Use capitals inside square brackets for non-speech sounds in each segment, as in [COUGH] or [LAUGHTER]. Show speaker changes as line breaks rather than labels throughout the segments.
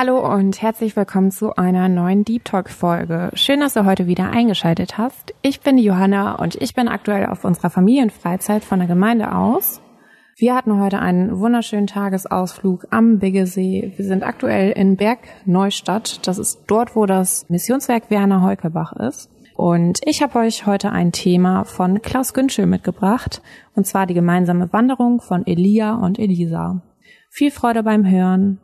Hallo und herzlich willkommen zu einer neuen Deep Talk Folge. Schön, dass du heute wieder eingeschaltet hast. Ich bin Johanna und ich bin aktuell auf unserer Familienfreizeit von der Gemeinde aus. Wir hatten heute einen wunderschönen Tagesausflug am Biggesee. Wir sind aktuell in Berg Neustadt. Das ist dort, wo das Missionswerk Werner Heukelbach ist. Und ich habe euch heute ein Thema von Klaus Günschel mitgebracht, und zwar die gemeinsame Wanderung von Elia und Elisa. Viel Freude beim Hören.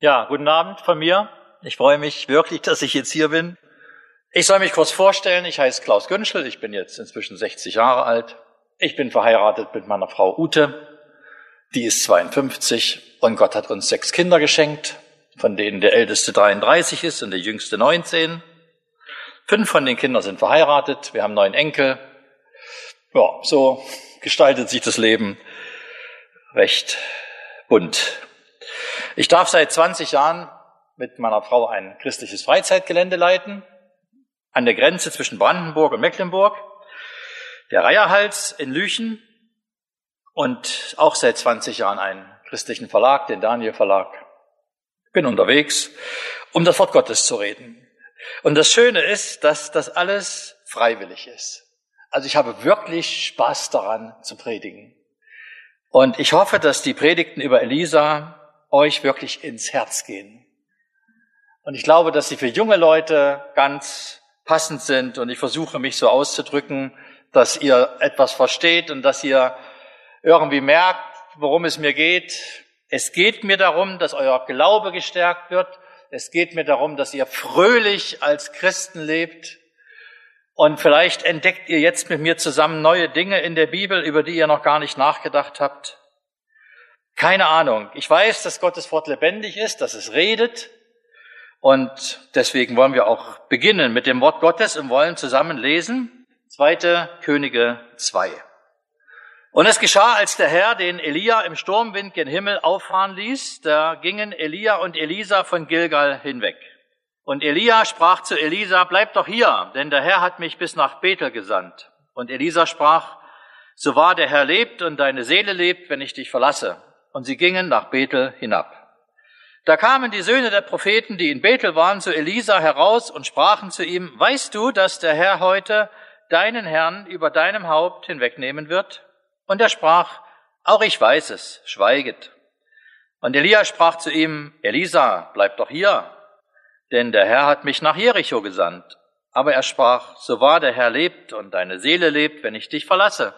Ja, guten Abend von mir. Ich freue mich wirklich, dass ich jetzt hier bin. Ich soll mich kurz vorstellen. Ich heiße Klaus Günschel. Ich bin jetzt inzwischen 60 Jahre alt. Ich bin verheiratet mit meiner Frau Ute. Die ist 52 und Gott hat uns sechs Kinder geschenkt, von denen der älteste 33 ist und der jüngste 19. Fünf von den Kindern sind verheiratet. Wir haben neun Enkel. Ja, so gestaltet sich das Leben recht bunt. Ich darf seit 20 Jahren mit meiner Frau ein christliches Freizeitgelände leiten, an der Grenze zwischen Brandenburg und Mecklenburg, der Reiherhals in Lüchen und auch seit 20 Jahren einen christlichen Verlag, den Daniel Verlag. Bin unterwegs, um das Wort Gottes zu reden. Und das Schöne ist, dass das alles freiwillig ist. Also ich habe wirklich Spaß daran zu predigen. Und ich hoffe, dass die Predigten über Elisa euch wirklich ins Herz gehen. Und ich glaube, dass sie für junge Leute ganz passend sind und ich versuche mich so auszudrücken, dass ihr etwas versteht und dass ihr irgendwie merkt, worum es mir geht. Es geht mir darum, dass euer Glaube gestärkt wird. Es geht mir darum, dass ihr fröhlich als Christen lebt. Und vielleicht entdeckt ihr jetzt mit mir zusammen neue Dinge in der Bibel, über die ihr noch gar nicht nachgedacht habt. Keine Ahnung. Ich weiß, dass Gottes Wort lebendig ist, dass es redet. Und deswegen wollen wir auch beginnen mit dem Wort Gottes und wollen zusammen lesen. Zweite Könige 2. Und es geschah, als der Herr den Elia im Sturmwind gen Himmel auffahren ließ, da gingen Elia und Elisa von Gilgal hinweg. Und Elia sprach zu Elisa, bleib doch hier, denn der Herr hat mich bis nach Bethel gesandt. Und Elisa sprach, so wahr der Herr lebt und deine Seele lebt, wenn ich dich verlasse und sie gingen nach Bethel hinab. Da kamen die Söhne der Propheten, die in Bethel waren, zu Elisa heraus und sprachen zu ihm, weißt du, dass der Herr heute deinen Herrn über deinem Haupt hinwegnehmen wird? Und er sprach, auch ich weiß es, schweiget. Und Elia sprach zu ihm, Elisa, bleib doch hier, denn der Herr hat mich nach Jericho gesandt. Aber er sprach, so wahr der Herr lebt und deine Seele lebt, wenn ich dich verlasse.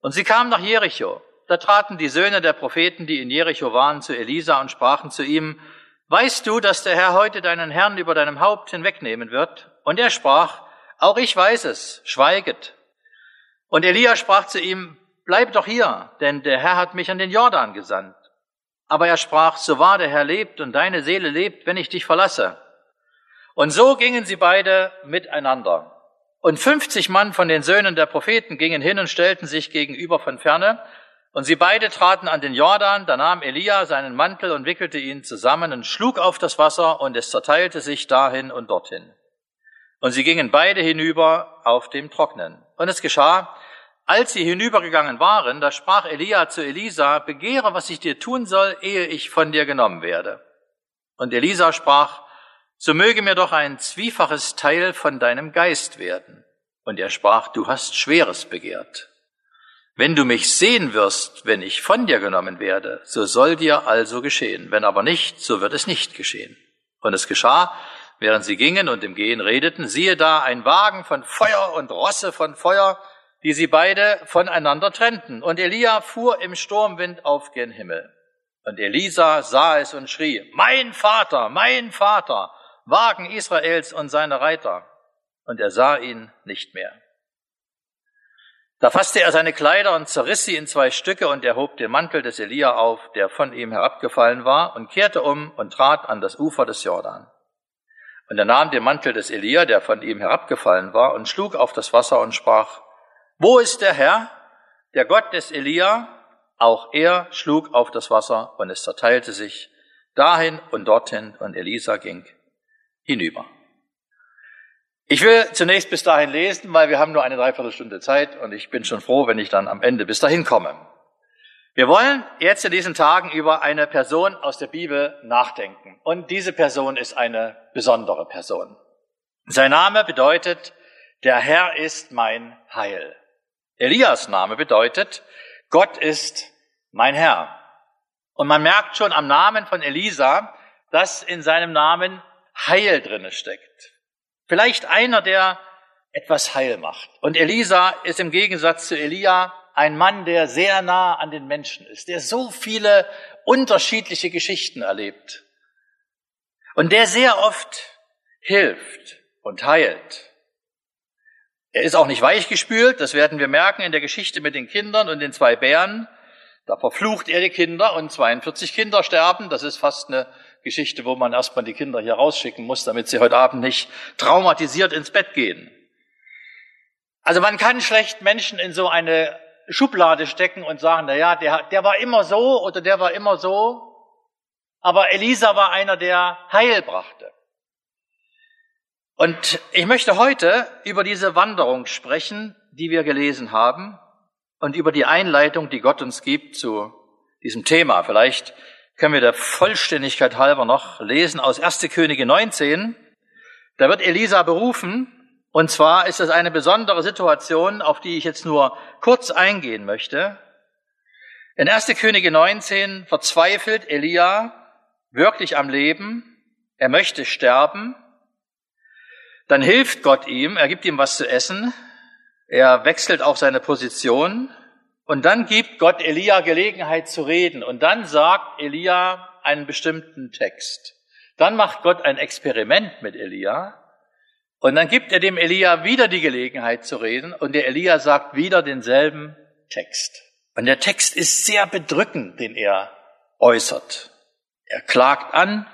Und sie kamen nach Jericho. Da traten die Söhne der Propheten, die in Jericho waren, zu Elisa und sprachen zu ihm, Weißt du, dass der Herr heute deinen Herrn über deinem Haupt hinwegnehmen wird? Und er sprach, Auch ich weiß es, schweiget. Und Elia sprach zu ihm, Bleib doch hier, denn der Herr hat mich an den Jordan gesandt. Aber er sprach, so wahr der Herr lebt und deine Seele lebt, wenn ich dich verlasse. Und so gingen sie beide miteinander. Und fünfzig Mann von den Söhnen der Propheten gingen hin und stellten sich gegenüber von ferne und sie beide traten an den Jordan, da nahm Elia seinen Mantel und wickelte ihn zusammen und schlug auf das Wasser, und es zerteilte sich dahin und dorthin. Und sie gingen beide hinüber auf dem Trocknen. Und es geschah, als sie hinübergegangen waren, da sprach Elia zu Elisa, begehre, was ich dir tun soll, ehe ich von dir genommen werde. Und Elisa sprach, so möge mir doch ein zwiefaches Teil von deinem Geist werden. Und er sprach, du hast Schweres begehrt. Wenn du mich sehen wirst, wenn ich von dir genommen werde, so soll dir also geschehen. Wenn aber nicht, so wird es nicht geschehen. Und es geschah, während sie gingen und im Gehen redeten, siehe da ein Wagen von Feuer und Rosse von Feuer, die sie beide voneinander trennten. Und Elia fuhr im Sturmwind auf gen Himmel. Und Elisa sah es und schrie, mein Vater, mein Vater, Wagen Israels und seine Reiter. Und er sah ihn nicht mehr. Da fasste er seine Kleider und zerriss sie in zwei Stücke und erhob den Mantel des Elia auf, der von ihm herabgefallen war, und kehrte um und trat an das Ufer des Jordan. Und er nahm den Mantel des Elia, der von ihm herabgefallen war, und schlug auf das Wasser und sprach, Wo ist der Herr, der Gott des Elia? Auch er schlug auf das Wasser, und es zerteilte sich dahin und dorthin, und Elisa ging hinüber. Ich will zunächst bis dahin lesen, weil wir haben nur eine Dreiviertelstunde Zeit und ich bin schon froh, wenn ich dann am Ende bis dahin komme. Wir wollen jetzt in diesen Tagen über eine Person aus der Bibel nachdenken. Und diese Person ist eine besondere Person. Sein Name bedeutet, der Herr ist mein Heil. Elias Name bedeutet, Gott ist mein Herr. Und man merkt schon am Namen von Elisa, dass in seinem Namen Heil drinne steckt. Vielleicht einer, der etwas heil macht. Und Elisa ist im Gegensatz zu Elia ein Mann, der sehr nah an den Menschen ist, der so viele unterschiedliche Geschichten erlebt und der sehr oft hilft und heilt. Er ist auch nicht weichgespült, das werden wir merken in der Geschichte mit den Kindern und den zwei Bären. Da verflucht er die Kinder und 42 Kinder sterben. Das ist fast eine Geschichte, wo man erstmal die Kinder hier rausschicken muss, damit sie heute Abend nicht traumatisiert ins Bett gehen. Also man kann schlecht Menschen in so eine Schublade stecken und sagen, na ja, der, der war immer so oder der war immer so. Aber Elisa war einer, der Heil brachte. Und ich möchte heute über diese Wanderung sprechen, die wir gelesen haben und über die Einleitung, die Gott uns gibt zu diesem Thema. Vielleicht können wir der Vollständigkeit halber noch lesen aus 1. Könige 19. Da wird Elisa berufen. Und zwar ist es eine besondere Situation, auf die ich jetzt nur kurz eingehen möchte. In 1. Könige 19 verzweifelt Elia wirklich am Leben. Er möchte sterben. Dann hilft Gott ihm. Er gibt ihm was zu essen. Er wechselt auch seine Position. Und dann gibt Gott Elia Gelegenheit zu reden. Und dann sagt Elia einen bestimmten Text. Dann macht Gott ein Experiment mit Elia. Und dann gibt er dem Elia wieder die Gelegenheit zu reden. Und der Elia sagt wieder denselben Text. Und der Text ist sehr bedrückend, den er äußert. Er klagt an.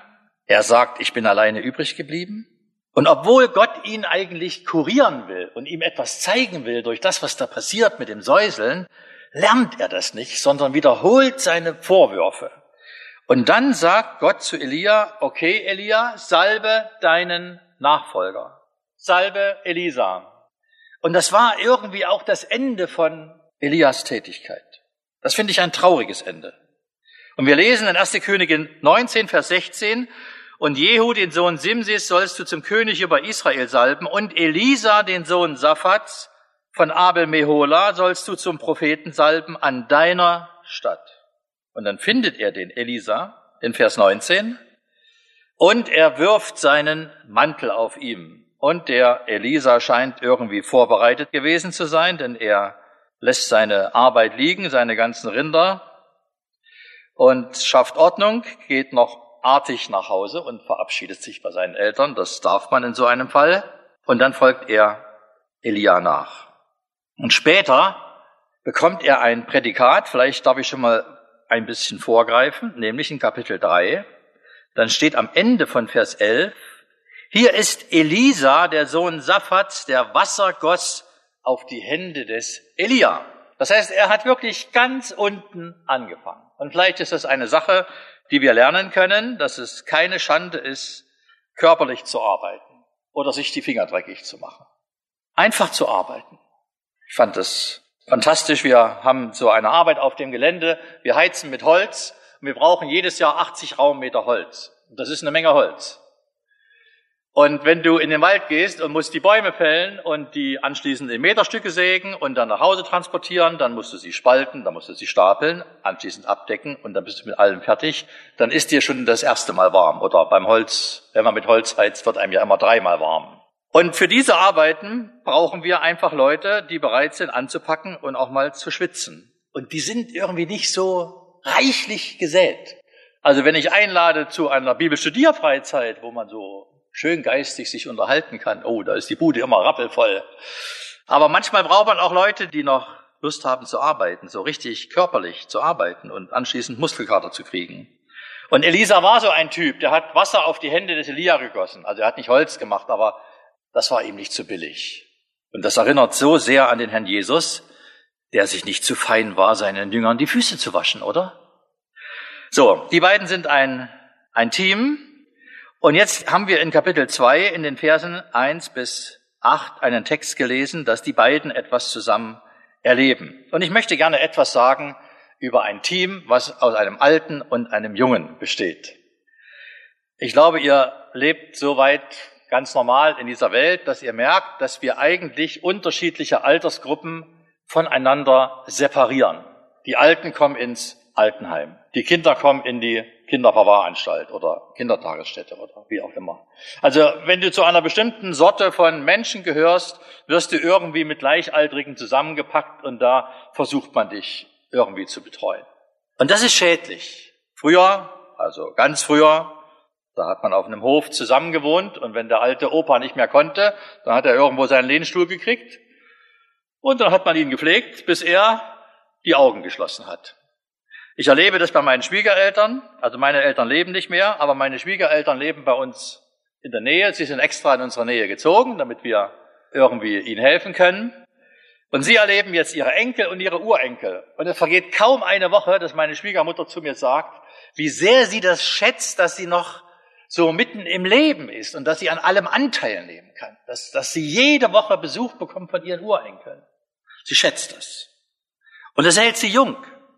Er sagt, ich bin alleine übrig geblieben. Und obwohl Gott ihn eigentlich kurieren will und ihm etwas zeigen will durch das, was da passiert mit dem Säuseln, lernt er das nicht, sondern wiederholt seine Vorwürfe. Und dann sagt Gott zu Elia, okay, Elia, salbe deinen Nachfolger. Salbe Elisa. Und das war irgendwie auch das Ende von Elias Tätigkeit. Das finde ich ein trauriges Ende. Und wir lesen in 1. Königin 19, Vers 16, und Jehu, den Sohn Simsis, sollst du zum König über Israel salben, und Elisa, den Sohn Saphats, von Abel Mehola sollst du zum Propheten salben an deiner Stadt. Und dann findet er den Elisa in Vers 19 und er wirft seinen Mantel auf ihm. Und der Elisa scheint irgendwie vorbereitet gewesen zu sein, denn er lässt seine Arbeit liegen, seine ganzen Rinder und schafft Ordnung, geht noch artig nach Hause und verabschiedet sich bei seinen Eltern. Das darf man in so einem Fall. Und dann folgt er Elia nach. Und später bekommt er ein Prädikat, vielleicht darf ich schon mal ein bisschen vorgreifen, nämlich in Kapitel 3. Dann steht am Ende von Vers 11, hier ist Elisa, der Sohn Saphats, der Wasser goss auf die Hände des Elia. Das heißt, er hat wirklich ganz unten angefangen. Und vielleicht ist das eine Sache, die wir lernen können, dass es keine Schande ist, körperlich zu arbeiten oder sich die Finger dreckig zu machen. Einfach zu arbeiten. Ich fand das fantastisch. Wir haben so eine Arbeit auf dem Gelände. Wir heizen mit Holz und wir brauchen jedes Jahr 80 Raummeter Holz. Das ist eine Menge Holz. Und wenn du in den Wald gehst und musst die Bäume fällen und die anschließend in Meterstücke sägen und dann nach Hause transportieren, dann musst du sie spalten, dann musst du sie stapeln, anschließend abdecken und dann bist du mit allem fertig, dann ist dir schon das erste Mal warm. Oder beim Holz, wenn man mit Holz heizt, wird einem ja immer dreimal warm. Und für diese Arbeiten brauchen wir einfach Leute, die bereit sind anzupacken und auch mal zu schwitzen. Und die sind irgendwie nicht so reichlich gesät. Also wenn ich einlade zu einer Bibelstudierfreizeit, wo man so schön geistig sich unterhalten kann, oh, da ist die Bude immer rappelvoll. Aber manchmal braucht man auch Leute, die noch Lust haben zu arbeiten, so richtig körperlich zu arbeiten und anschließend Muskelkater zu kriegen. Und Elisa war so ein Typ, der hat Wasser auf die Hände des Elia gegossen. Also er hat nicht Holz gemacht, aber das war ihm nicht zu billig. Und das erinnert so sehr an den Herrn Jesus, der sich nicht zu fein war, seinen Jüngern die Füße zu waschen, oder? So, die beiden sind ein, ein Team. Und jetzt haben wir in Kapitel 2 in den Versen 1 bis 8 einen Text gelesen, dass die beiden etwas zusammen erleben. Und ich möchte gerne etwas sagen über ein Team, was aus einem Alten und einem Jungen besteht. Ich glaube, ihr lebt soweit ganz normal in dieser Welt, dass ihr merkt, dass wir eigentlich unterschiedliche Altersgruppen voneinander separieren. Die Alten kommen ins Altenheim. Die Kinder kommen in die Kinderverwahranstalt oder Kindertagesstätte oder wie auch immer. Also wenn du zu einer bestimmten Sorte von Menschen gehörst, wirst du irgendwie mit Gleichaltrigen zusammengepackt und da versucht man dich irgendwie zu betreuen. Und das ist schädlich. Früher, also ganz früher, da hat man auf einem Hof zusammengewohnt und wenn der alte Opa nicht mehr konnte, dann hat er irgendwo seinen Lehnstuhl gekriegt und dann hat man ihn gepflegt, bis er die Augen geschlossen hat. Ich erlebe das bei meinen Schwiegereltern, also meine Eltern leben nicht mehr, aber meine Schwiegereltern leben bei uns in der Nähe. Sie sind extra in unsere Nähe gezogen, damit wir irgendwie ihnen helfen können. Und sie erleben jetzt ihre Enkel und ihre Urenkel. Und es vergeht kaum eine Woche, dass meine Schwiegermutter zu mir sagt, wie sehr sie das schätzt, dass sie noch so mitten im Leben ist und dass sie an allem Anteil nehmen kann, dass, dass sie jede Woche Besuch bekommt von ihren Urenkeln. Sie schätzt das. Und das hält sie jung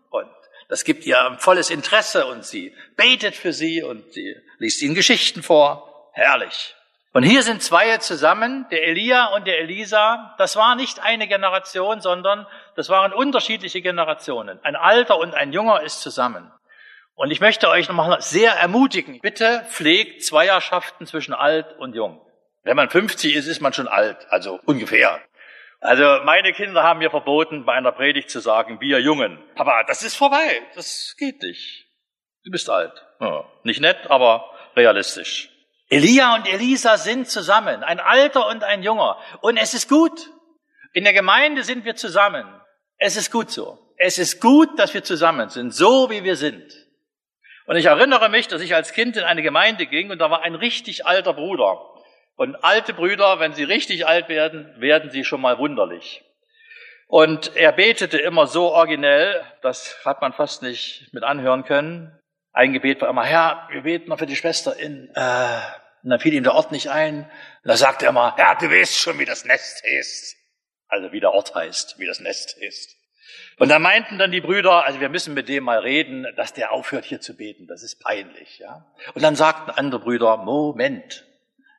und das gibt ihr ein volles Interesse und sie betet für sie und sie liest ihnen Geschichten vor. Herrlich. Und hier sind zwei zusammen, der Elia und der Elisa. Das war nicht eine Generation, sondern das waren unterschiedliche Generationen. Ein Alter und ein Junger ist zusammen. Und ich möchte euch nochmal sehr ermutigen, bitte pflegt Zweierschaften zwischen alt und jung. Wenn man 50 ist, ist man schon alt, also ungefähr. Also meine Kinder haben mir verboten, bei einer Predigt zu sagen, wir Jungen. Aber das ist vorbei, das geht nicht. Du bist alt. Ja, nicht nett, aber realistisch. Elia und Elisa sind zusammen, ein Alter und ein Junger. Und es ist gut. In der Gemeinde sind wir zusammen. Es ist gut so. Es ist gut, dass wir zusammen sind, so wie wir sind. Und ich erinnere mich, dass ich als Kind in eine Gemeinde ging und da war ein richtig alter Bruder. Und alte Brüder, wenn sie richtig alt werden, werden sie schon mal wunderlich. Und er betete immer so originell, das hat man fast nicht mit anhören können. Ein Gebet war immer, Herr, wir beten mal für die Schwester in, äh, und dann fiel ihm der Ort nicht ein. Und da sagte er immer, Herr, du weißt schon, wie das Nest heißt. Also wie der Ort heißt, wie das Nest heißt. Und da meinten dann die Brüder, also wir müssen mit dem mal reden, dass der aufhört hier zu beten. Das ist peinlich, ja. Und dann sagten andere Brüder, Moment,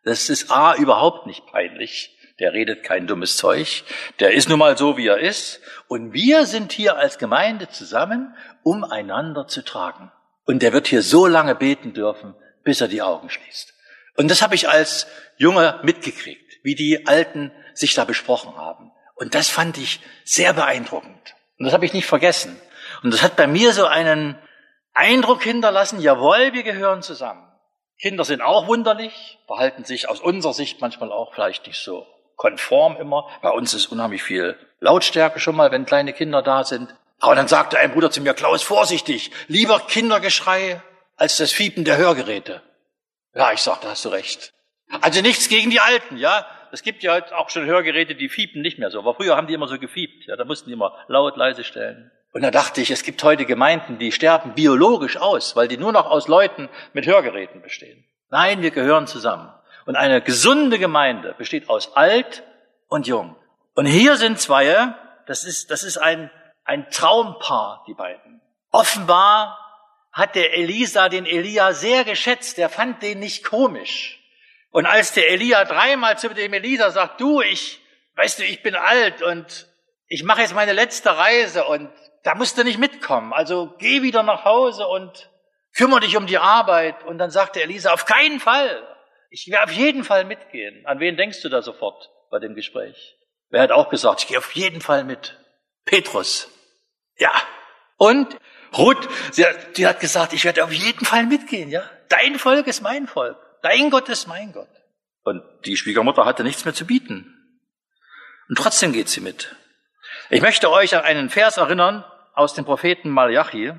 das ist A überhaupt nicht peinlich. Der redet kein dummes Zeug. Der ist nun mal so, wie er ist. Und wir sind hier als Gemeinde zusammen, um einander zu tragen. Und der wird hier so lange beten dürfen, bis er die Augen schließt. Und das habe ich als Junge mitgekriegt, wie die Alten sich da besprochen haben. Und das fand ich sehr beeindruckend. Und das habe ich nicht vergessen. Und das hat bei mir so einen Eindruck hinterlassen, jawohl, wir gehören zusammen. Kinder sind auch wunderlich, verhalten sich aus unserer Sicht manchmal auch vielleicht nicht so konform immer. Bei uns ist unheimlich viel Lautstärke schon mal, wenn kleine Kinder da sind. Aber dann sagte ein Bruder zu mir, Klaus, vorsichtig, lieber Kindergeschrei als das Fiepen der Hörgeräte. Ja, ich sagte, hast du recht. Also nichts gegen die Alten, ja. Es gibt ja auch schon Hörgeräte, die fiepen nicht mehr so. Aber früher haben die immer so gefiept. Ja, da mussten die immer laut, leise stellen. Und da dachte ich, es gibt heute Gemeinden, die sterben biologisch aus, weil die nur noch aus Leuten mit Hörgeräten bestehen. Nein, wir gehören zusammen. Und eine gesunde Gemeinde besteht aus alt und jung. Und hier sind zwei, das ist, das ist ein, ein Traumpaar, die beiden. Offenbar hat der Elisa den Elia sehr geschätzt. Er fand den nicht komisch. Und als der Elia dreimal zu dem Elisa sagt, du, ich, weißt du, ich bin alt und ich mache jetzt meine letzte Reise und da musst du nicht mitkommen. Also geh wieder nach Hause und kümmere dich um die Arbeit. Und dann sagt der Elisa, auf keinen Fall. Ich werde auf jeden Fall mitgehen. An wen denkst du da sofort bei dem Gespräch? Wer hat auch gesagt, ich gehe auf jeden Fall mit? Petrus. Ja. Und Ruth, sie die hat gesagt, ich werde auf jeden Fall mitgehen, ja. Dein Volk ist mein Volk. Dein Gott ist mein Gott. Und die Schwiegermutter hatte nichts mehr zu bieten. Und trotzdem geht sie mit. Ich möchte euch an einen Vers erinnern aus dem Propheten Malachi,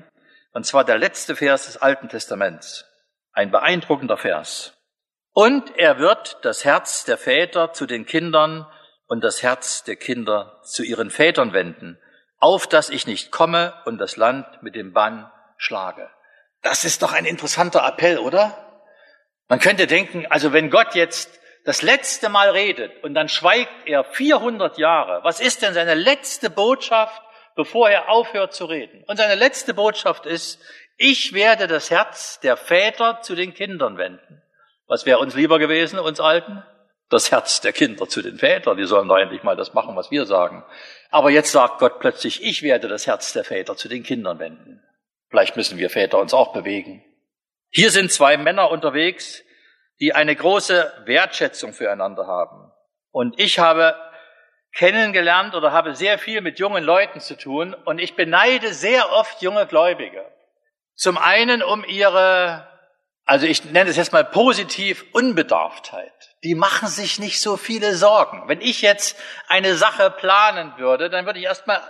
und zwar der letzte Vers des Alten Testaments. Ein beeindruckender Vers. Und er wird das Herz der Väter zu den Kindern und das Herz der Kinder zu ihren Vätern wenden, auf dass ich nicht komme und das Land mit dem Bann schlage. Das ist doch ein interessanter Appell, oder? Man könnte denken, also wenn Gott jetzt das letzte Mal redet und dann schweigt er 400 Jahre, was ist denn seine letzte Botschaft, bevor er aufhört zu reden? Und seine letzte Botschaft ist, ich werde das Herz der Väter zu den Kindern wenden. Was wäre uns lieber gewesen, uns Alten? Das Herz der Kinder zu den Vätern. Die sollen doch endlich mal das machen, was wir sagen. Aber jetzt sagt Gott plötzlich, ich werde das Herz der Väter zu den Kindern wenden. Vielleicht müssen wir Väter uns auch bewegen. Hier sind zwei Männer unterwegs, die eine große Wertschätzung füreinander haben. Und ich habe kennengelernt oder habe sehr viel mit jungen Leuten zu tun und ich beneide sehr oft junge Gläubige. Zum einen um ihre, also ich nenne es jetzt mal positiv, Unbedarftheit. Die machen sich nicht so viele Sorgen. Wenn ich jetzt eine Sache planen würde, dann würde ich erstmal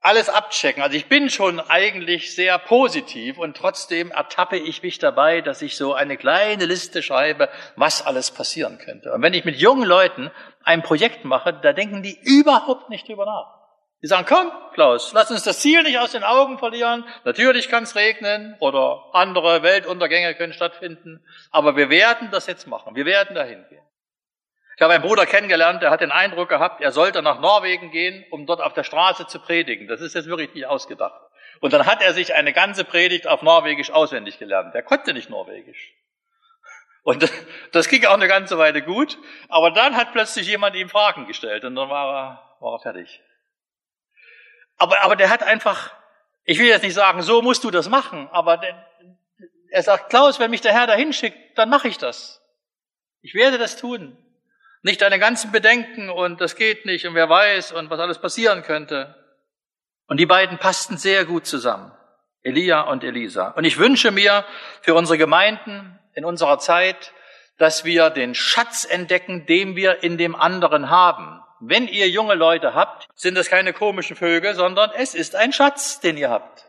alles abchecken. Also ich bin schon eigentlich sehr positiv und trotzdem ertappe ich mich dabei, dass ich so eine kleine Liste schreibe, was alles passieren könnte. Und wenn ich mit jungen Leuten ein Projekt mache, da denken die überhaupt nicht drüber nach. Die sagen, komm, Klaus, lass uns das Ziel nicht aus den Augen verlieren. Natürlich kann es regnen oder andere Weltuntergänge können stattfinden, aber wir werden das jetzt machen. Wir werden dahin gehen. Ich habe einen Bruder kennengelernt, der hat den Eindruck gehabt, er sollte nach Norwegen gehen, um dort auf der Straße zu predigen. Das ist jetzt wirklich nicht ausgedacht. Und dann hat er sich eine ganze Predigt auf Norwegisch auswendig gelernt. Der konnte nicht Norwegisch. Und [LAUGHS] das ging auch eine ganze Weile gut. Aber dann hat plötzlich jemand ihm Fragen gestellt und dann war er, war er fertig. Aber, aber der hat einfach, ich will jetzt nicht sagen, so musst du das machen, aber der, er sagt, Klaus, wenn mich der Herr dahin schickt, dann mache ich das. Ich werde das tun. Nicht deine ganzen Bedenken und das geht nicht und wer weiß und was alles passieren könnte. Und die beiden passten sehr gut zusammen. Elia und Elisa. Und ich wünsche mir für unsere Gemeinden in unserer Zeit, dass wir den Schatz entdecken, den wir in dem anderen haben. Wenn ihr junge Leute habt, sind das keine komischen Vögel, sondern es ist ein Schatz, den ihr habt.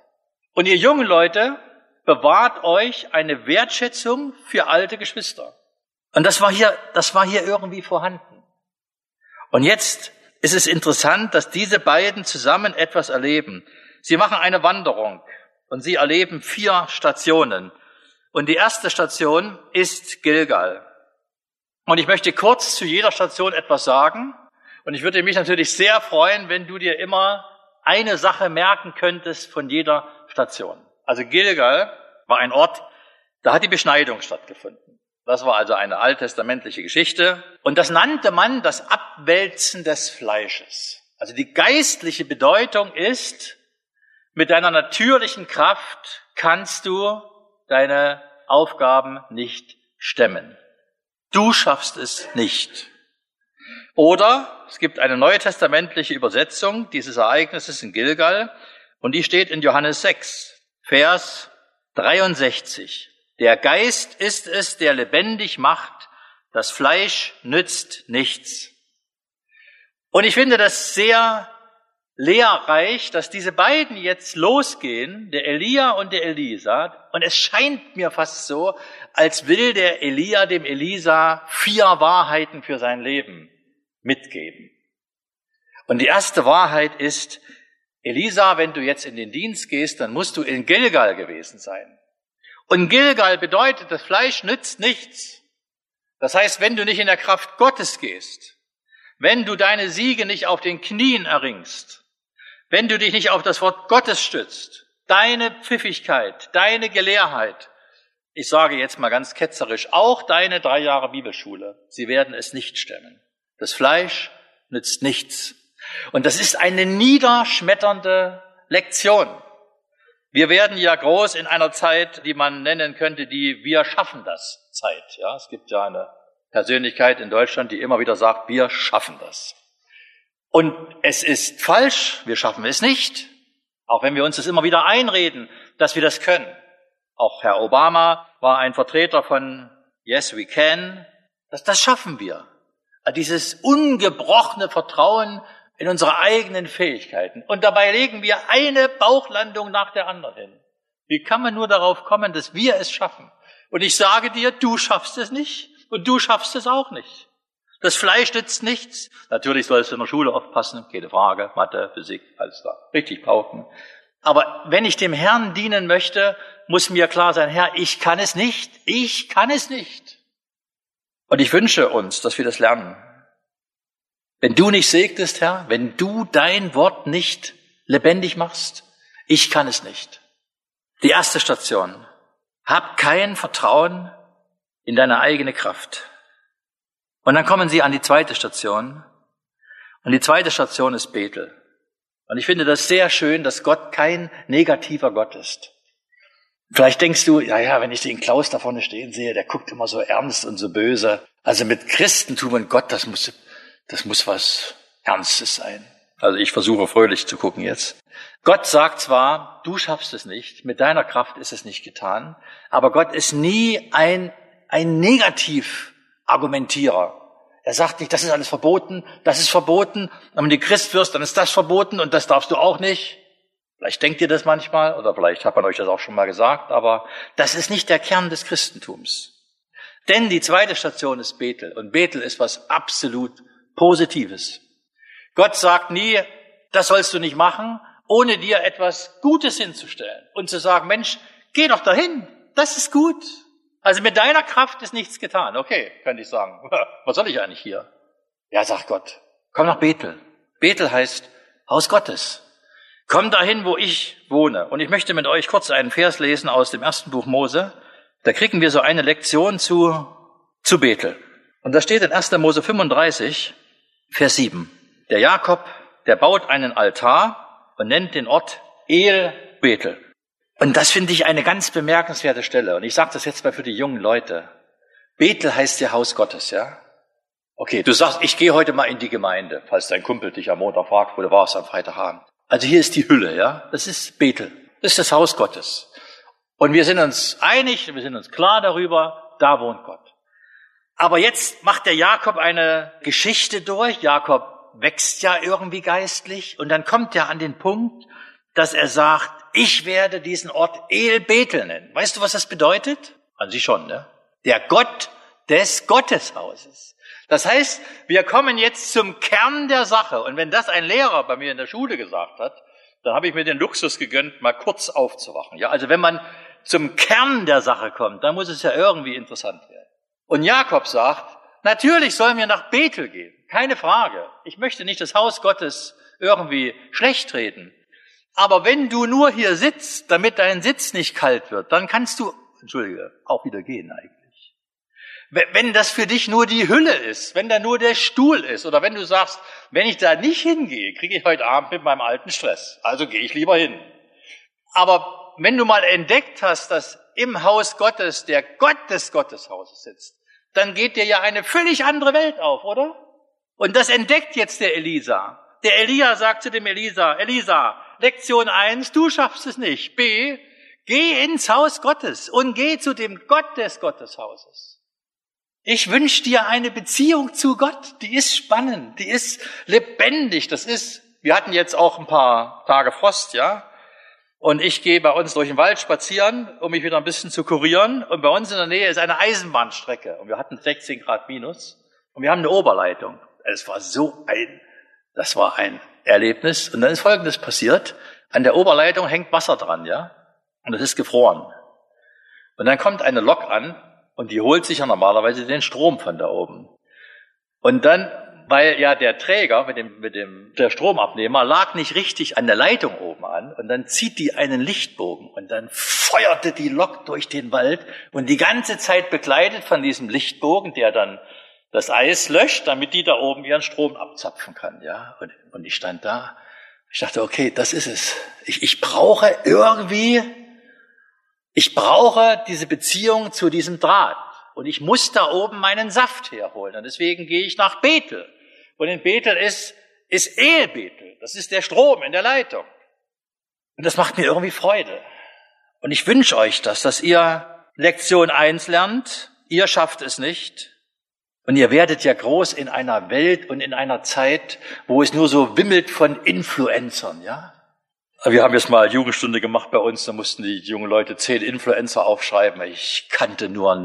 Und ihr jungen Leute, bewahrt euch eine Wertschätzung für alte Geschwister. Und das war hier, das war hier irgendwie vorhanden. Und jetzt ist es interessant, dass diese beiden zusammen etwas erleben. Sie machen eine Wanderung und sie erleben vier Stationen. Und die erste Station ist Gilgal. Und ich möchte kurz zu jeder Station etwas sagen. Und ich würde mich natürlich sehr freuen, wenn du dir immer eine Sache merken könntest von jeder Station. Also Gilgal war ein Ort, da hat die Beschneidung stattgefunden. Das war also eine alttestamentliche Geschichte. Und das nannte man das Abwälzen des Fleisches. Also die geistliche Bedeutung ist, mit deiner natürlichen Kraft kannst du deine Aufgaben nicht stemmen. Du schaffst es nicht. Oder es gibt eine neutestamentliche Übersetzung dieses Ereignisses in Gilgal und die steht in Johannes 6, Vers 63. Der Geist ist es, der lebendig macht, das Fleisch nützt nichts. Und ich finde das sehr lehrreich, dass diese beiden jetzt losgehen, der Elia und der Elisa, und es scheint mir fast so, als will der Elia dem Elisa vier Wahrheiten für sein Leben mitgeben. Und die erste Wahrheit ist, Elisa, wenn du jetzt in den Dienst gehst, dann musst du in Gilgal gewesen sein. Und Gilgal bedeutet, das Fleisch nützt nichts. Das heißt, wenn du nicht in der Kraft Gottes gehst, wenn du deine Siege nicht auf den Knien erringst, wenn du dich nicht auf das Wort Gottes stützt, deine Pfiffigkeit, deine Gelehrheit, ich sage jetzt mal ganz ketzerisch, auch deine drei Jahre Bibelschule, sie werden es nicht stemmen. Das Fleisch nützt nichts. Und das ist eine niederschmetternde Lektion. Wir werden ja groß in einer Zeit, die man nennen könnte, die Wir schaffen das Zeit. Ja, es gibt ja eine Persönlichkeit in Deutschland, die immer wieder sagt, wir schaffen das. Und es ist falsch, wir schaffen es nicht, auch wenn wir uns das immer wieder einreden, dass wir das können. Auch Herr Obama war ein Vertreter von Yes, we can. Das, das schaffen wir. Dieses ungebrochene Vertrauen in unsere eigenen Fähigkeiten. Und dabei legen wir eine Bauchlandung nach der anderen hin. Wie kann man nur darauf kommen, dass wir es schaffen? Und ich sage dir, du schaffst es nicht und du schaffst es auch nicht. Das Fleisch nützt nichts. Natürlich sollst du in der Schule aufpassen, keine Frage, Mathe, Physik, alles klar. Richtig pauken. Aber wenn ich dem Herrn dienen möchte, muss mir klar sein, Herr, ich kann es nicht. Ich kann es nicht. Und ich wünsche uns, dass wir das lernen. Wenn du nicht segnest, Herr, wenn du dein Wort nicht lebendig machst, ich kann es nicht. Die erste Station. Hab kein Vertrauen in deine eigene Kraft. Und dann kommen sie an die zweite Station. Und die zweite Station ist Bethel. Und ich finde das sehr schön, dass Gott kein negativer Gott ist. Vielleicht denkst du, ja, ja, wenn ich den Klaus da vorne stehen sehe, der guckt immer so ernst und so böse. Also mit Christentum und Gott, das muss, das muss was Ernstes sein. Also ich versuche fröhlich zu gucken jetzt. Gott sagt zwar, du schaffst es nicht, mit deiner Kraft ist es nicht getan, aber Gott ist nie ein, ein Negativ Argumentierer. Er sagt nicht, das ist alles verboten, das ist verboten. Und wenn du Christ wirst, dann ist das verboten und das darfst du auch nicht. Vielleicht denkt ihr das manchmal oder vielleicht hat man euch das auch schon mal gesagt, aber das ist nicht der Kern des Christentums. Denn die zweite Station ist Bethel und Bethel ist was absolut Positives. Gott sagt nie, das sollst du nicht machen, ohne dir etwas Gutes hinzustellen und zu sagen, Mensch, geh doch dahin, das ist gut. Also mit deiner Kraft ist nichts getan. Okay, könnte ich sagen. [LAUGHS] Was soll ich eigentlich hier? Ja, sagt Gott, komm nach Bethel. Bethel heißt Haus Gottes. Komm dahin, wo ich wohne. Und ich möchte mit euch kurz einen Vers lesen aus dem ersten Buch Mose. Da kriegen wir so eine Lektion zu, zu Bethel. Und da steht in 1. Mose 35, Vers 7. Der Jakob, der baut einen Altar und nennt den Ort El Bethel. Und das finde ich eine ganz bemerkenswerte Stelle. Und ich sage das jetzt mal für die jungen Leute. Bethel heißt ja Haus Gottes, ja? Okay, du sagst, ich gehe heute mal in die Gemeinde, falls dein Kumpel dich am Montag fragt, wo du warst am Freitagabend. Also hier ist die Hülle, ja? Das ist Bethel. Das ist das Haus Gottes. Und wir sind uns einig, wir sind uns klar darüber, da wohnt Gott. Aber jetzt macht der Jakob eine Geschichte durch. Jakob wächst ja irgendwie geistlich. Und dann kommt er an den Punkt, dass er sagt, ich werde diesen Ort El Bethel nennen. Weißt du, was das bedeutet? An sich schon, ne? Der Gott des Gotteshauses. Das heißt, wir kommen jetzt zum Kern der Sache. Und wenn das ein Lehrer bei mir in der Schule gesagt hat, dann habe ich mir den Luxus gegönnt, mal kurz aufzuwachen. Ja, also wenn man zum Kern der Sache kommt, dann muss es ja irgendwie interessant werden. Und Jakob sagt, natürlich sollen wir nach Bethel gehen. Keine Frage. Ich möchte nicht das Haus Gottes irgendwie schlecht reden. Aber wenn du nur hier sitzt, damit dein Sitz nicht kalt wird, dann kannst du, entschuldige, auch wieder gehen eigentlich. Wenn das für dich nur die Hülle ist, wenn da nur der Stuhl ist, oder wenn du sagst, wenn ich da nicht hingehe, kriege ich heute Abend mit meinem alten Stress. Also gehe ich lieber hin. Aber wenn du mal entdeckt hast, dass im Haus Gottes der Gott des Gotteshauses sitzt, dann geht dir ja eine völlig andere Welt auf, oder? Und das entdeckt jetzt der Elisa. Der Elia sagt zu dem Elisa, Elisa, Lektion eins: du schaffst es nicht. B, geh ins Haus Gottes und geh zu dem Gott des Gotteshauses. Ich wünsche dir eine Beziehung zu Gott, die ist spannend, die ist lebendig, das ist, wir hatten jetzt auch ein paar Tage Frost, ja, und ich gehe bei uns durch den Wald spazieren, um mich wieder ein bisschen zu kurieren. Und bei uns in der Nähe ist eine Eisenbahnstrecke. Und wir hatten 16 Grad minus. Und wir haben eine Oberleitung. Es war so ein, das war ein Erlebnis. Und dann ist Folgendes passiert. An der Oberleitung hängt Wasser dran, ja? Und es ist gefroren. Und dann kommt eine Lok an und die holt sich ja normalerweise den Strom von da oben. Und dann, weil ja der Träger mit dem, mit dem, der Stromabnehmer lag nicht richtig an der Leitung oben an und dann zieht die einen Lichtbogen und dann feuerte die Lok durch den Wald und die ganze Zeit begleitet von diesem Lichtbogen, der dann das Eis löscht, damit die da oben ihren Strom abzapfen kann, ja. Und, und ich stand da, ich dachte, okay, das ist es. Ich, ich brauche irgendwie, ich brauche diese Beziehung zu diesem Draht. Und ich muss da oben meinen Saft herholen. Und deswegen gehe ich nach Bethel. Und in Bethel ist, ist Ehebetel. Das ist der Strom in der Leitung. Und das macht mir irgendwie Freude. Und ich wünsche euch das, dass ihr Lektion eins lernt. Ihr schafft es nicht. Und ihr werdet ja groß in einer Welt und in einer Zeit, wo es nur so wimmelt von Influencern, ja? Wir haben jetzt mal Jugendstunde gemacht bei uns, da mussten die jungen Leute zehn Influencer aufschreiben. Ich kannte nur,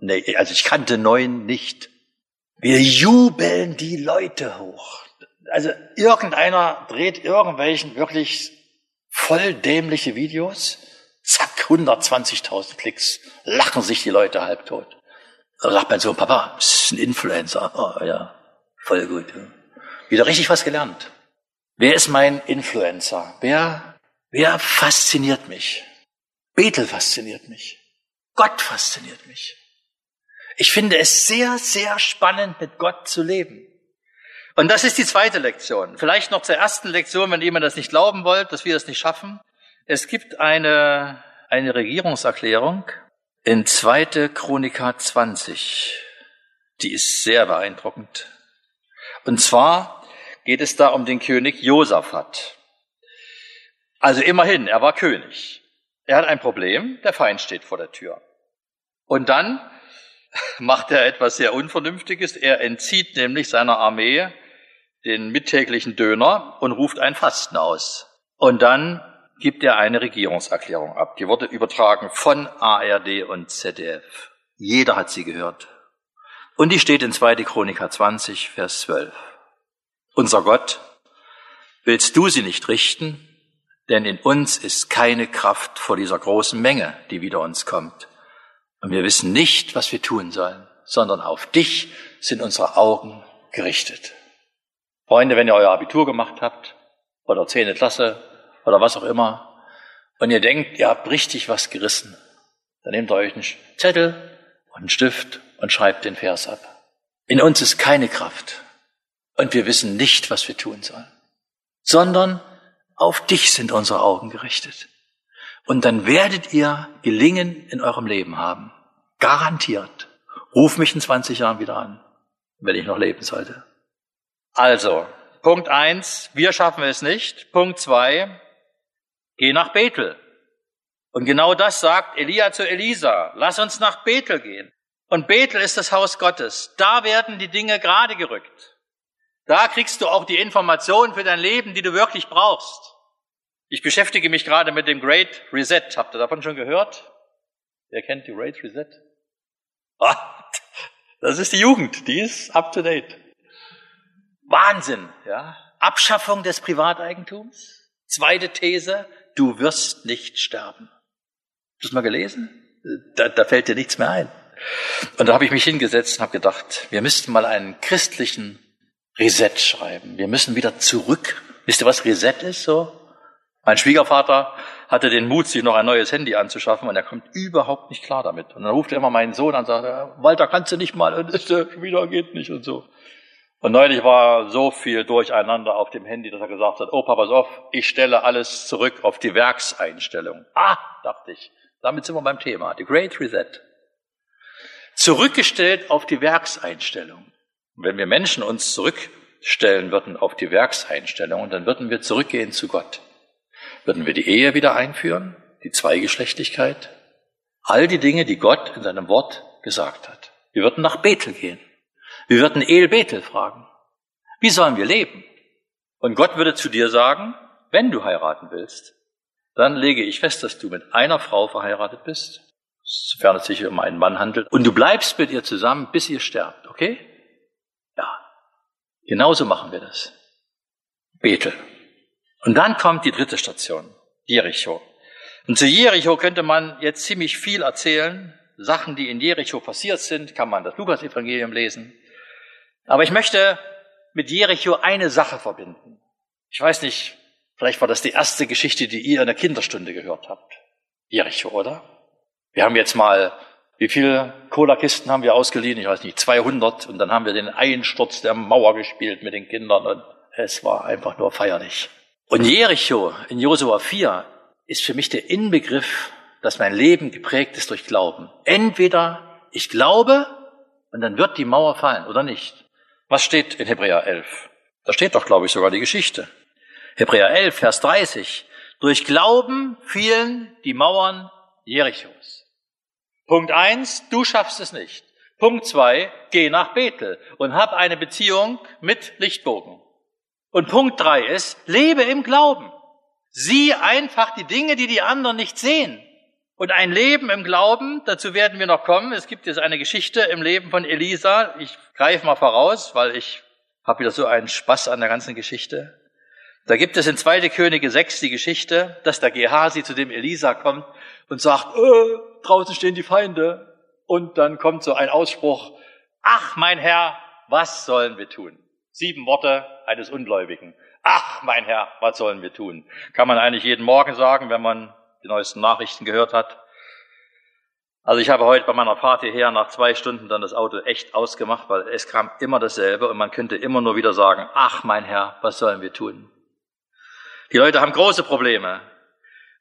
nee, also ich kannte neun nicht. Wir jubeln die Leute hoch. Also irgendeiner dreht irgendwelchen wirklich voll dämliche Videos, zack, 120.000 Klicks, lachen sich die Leute halbtot. Da sagt mein Sohn, Papa, ist ein Influencer. Oh, ja, voll gut. Ja. Wieder richtig was gelernt. Wer ist mein Influencer? Wer, wer fasziniert mich? Bethel fasziniert mich. Gott fasziniert mich. Ich finde es sehr, sehr spannend, mit Gott zu leben. Und das ist die zweite Lektion. Vielleicht noch zur ersten Lektion, wenn jemand das nicht glauben wollt, dass wir das nicht schaffen. Es gibt eine, eine Regierungserklärung in 2. Chroniker 20. Die ist sehr beeindruckend. Und zwar geht es da um den König Josaphat. Also immerhin, er war König. Er hat ein Problem, der Feind steht vor der Tür. Und dann [LAUGHS] macht er etwas sehr Unvernünftiges. Er entzieht nämlich seiner Armee den mittäglichen Döner und ruft ein Fasten aus. Und dann gibt er eine Regierungserklärung ab. Die wurde übertragen von ARD und ZDF. Jeder hat sie gehört. Und die steht in 2. Chroniker 20, Vers 12. Unser Gott, willst du sie nicht richten? Denn in uns ist keine Kraft vor dieser großen Menge, die wieder uns kommt. Und wir wissen nicht, was wir tun sollen, sondern auf dich sind unsere Augen gerichtet. Freunde, wenn ihr euer Abitur gemacht habt oder zehnte Klasse oder was auch immer und ihr denkt, ihr habt richtig was gerissen, dann nehmt euch einen Zettel und einen Stift und schreibt den Vers ab. In uns ist keine Kraft und wir wissen nicht, was wir tun sollen, sondern auf dich sind unsere Augen gerichtet. Und dann werdet ihr Gelingen in eurem Leben haben. Garantiert. Ruf mich in 20 Jahren wieder an, wenn ich noch leben sollte. Also, Punkt eins, wir schaffen es nicht. Punkt zwei, geh nach Bethel. Und genau das sagt Elia zu Elisa. Lass uns nach Bethel gehen. Und Bethel ist das Haus Gottes. Da werden die Dinge gerade gerückt. Da kriegst du auch die Informationen für dein Leben, die du wirklich brauchst. Ich beschäftige mich gerade mit dem Great Reset. Habt ihr davon schon gehört? Wer kennt die Great Reset? [LAUGHS] Ah, das ist die Jugend, die ist up to date. Wahnsinn, ja. Abschaffung des Privateigentums. Zweite These, du wirst nicht sterben. Hast du das mal gelesen? Da, da fällt dir nichts mehr ein. Und da habe ich mich hingesetzt und habe gedacht, wir müssten mal einen christlichen Reset schreiben. Wir müssen wieder zurück. Wisst ihr, was Reset ist so? Mein Schwiegervater hatte den Mut, sich noch ein neues Handy anzuschaffen und er kommt überhaupt nicht klar damit. Und dann ruft er immer meinen Sohn an und sagt, Walter, kannst du nicht mal? Und das wieder geht nicht und so. Und neulich war so viel Durcheinander auf dem Handy, dass er gesagt hat, oh, pass auf, ich stelle alles zurück auf die Werkseinstellung. Ah, dachte ich, damit sind wir beim Thema, die Great Reset. Zurückgestellt auf die Werkseinstellung. Wenn wir Menschen uns zurückstellen würden auf die Werkseinstellung, dann würden wir zurückgehen zu Gott. Würden wir die Ehe wieder einführen, die Zweigeschlechtigkeit, all die Dinge, die Gott in seinem Wort gesagt hat. Wir würden nach Bethel gehen. Wir würden El Bethel fragen. Wie sollen wir leben? Und Gott würde zu dir sagen, wenn du heiraten willst, dann lege ich fest, dass du mit einer Frau verheiratet bist, sofern es sich um einen Mann handelt, und du bleibst mit ihr zusammen, bis ihr sterbt, okay? Ja. Genauso machen wir das. Bethel. Und dann kommt die dritte Station, Jericho. Und zu Jericho könnte man jetzt ziemlich viel erzählen. Sachen, die in Jericho passiert sind, kann man das Lukas-Evangelium lesen. Aber ich möchte mit Jericho eine Sache verbinden. Ich weiß nicht, vielleicht war das die erste Geschichte, die ihr in der Kinderstunde gehört habt. Jericho, oder? Wir haben jetzt mal, wie viele Cola-Kisten haben wir ausgeliehen? Ich weiß nicht, 200. Und dann haben wir den Einsturz der Mauer gespielt mit den Kindern. Und es war einfach nur feierlich. Und Jericho in Josua 4 ist für mich der Inbegriff, dass mein Leben geprägt ist durch Glauben. Entweder ich glaube und dann wird die Mauer fallen oder nicht. Was steht in Hebräer 11? Da steht doch, glaube ich, sogar die Geschichte. Hebräer 11, Vers 30. Durch Glauben fielen die Mauern Jerichos. Punkt eins: du schaffst es nicht. Punkt zwei, geh nach Bethel und hab eine Beziehung mit Lichtbogen. Und Punkt drei ist, lebe im Glauben. Sieh einfach die Dinge, die die anderen nicht sehen. Und ein Leben im Glauben, dazu werden wir noch kommen. Es gibt jetzt eine Geschichte im Leben von Elisa. Ich greife mal voraus, weil ich habe wieder so einen Spaß an der ganzen Geschichte. Da gibt es in 2. Könige 6 die Geschichte, dass der Gehasi zu dem Elisa kommt und sagt, äh, draußen stehen die Feinde. Und dann kommt so ein Ausspruch, ach mein Herr, was sollen wir tun? Sieben Worte eines Ungläubigen. Ach mein Herr, was sollen wir tun? Kann man eigentlich jeden Morgen sagen, wenn man die neuesten Nachrichten gehört hat. Also ich habe heute bei meiner Fahrt hierher nach zwei Stunden dann das Auto echt ausgemacht, weil es kam immer dasselbe und man könnte immer nur wieder sagen, ach mein Herr, was sollen wir tun? Die Leute haben große Probleme.